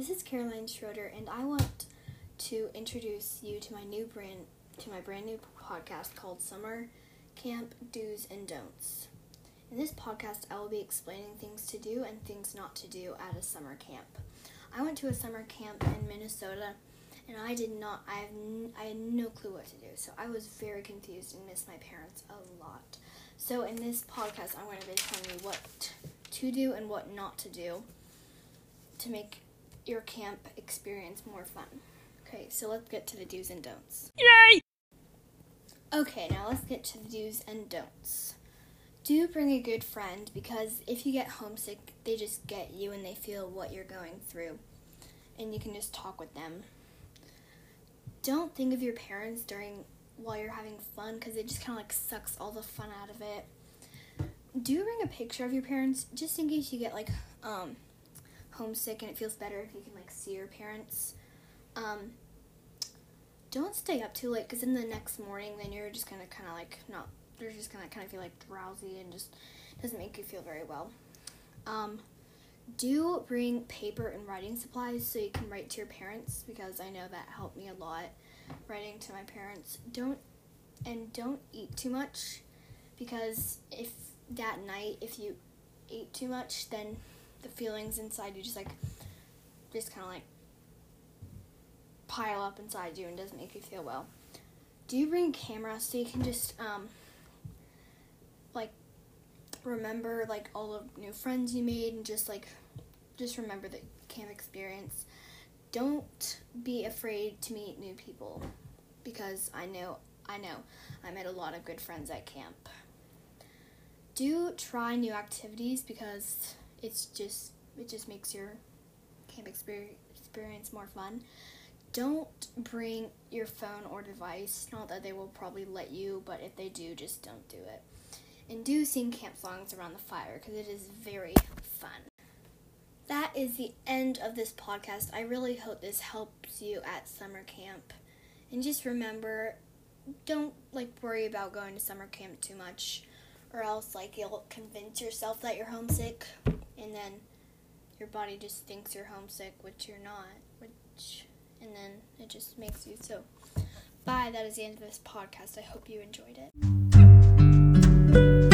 Hi, this is Caroline Schroeder, and I want to introduce you to my new brand, to my brand new podcast called Summer Camp Do's and Don'ts. In this podcast, I will be explaining things to do and things not to do at a summer camp. I went to a summer camp in Minnesota, and I did not. I have. N- I had no clue what to do, so I was very confused and missed my parents a lot. So in this podcast, I'm going to be telling you what to do and what not to do to make your camp experience more fun. Okay, so let's get to the do's and don'ts. Yay! Okay, now let's get to the do's and don'ts. Do bring a good friend because if you get homesick, they just get you and they feel what you're going through, and you can just talk with them. Don't think of your parents during while you're having fun because it just kind of like sucks all the fun out of it. Do bring a picture of your parents just in case you get like um homesick and it feels better if you can like see your parents. Um, don't stay up too late because in the next morning, then you're just gonna kind of like not. You're just gonna kind of feel like drowsy and just doesn't make you feel very well. Um, do bring paper and writing supplies so you can write to your parents because I know that helped me a lot writing to my parents. Don't and don't eat too much because if that night if you ate too much then the feelings inside you just like just kind of like pile up inside you and doesn't make you feel well. Do you bring a camera so you can just um like remember like all the new friends you made and just like just remember the camp experience. Don't be afraid to meet new people because I know I know I met a lot of good friends at camp. Do try new activities because it's just it just makes your camp experience more fun. Don't bring your phone or device. Not that they will probably let you, but if they do, just don't do it. And do sing camp songs around the fire because it is very fun. That is the end of this podcast. I really hope this helps you at summer camp. And just remember, don't like worry about going to summer camp too much or else like you'll convince yourself that you're homesick and then your body just thinks you're homesick, which you're not, which and then it just makes you so. Bye. That is the end of this podcast. I hope you enjoyed it.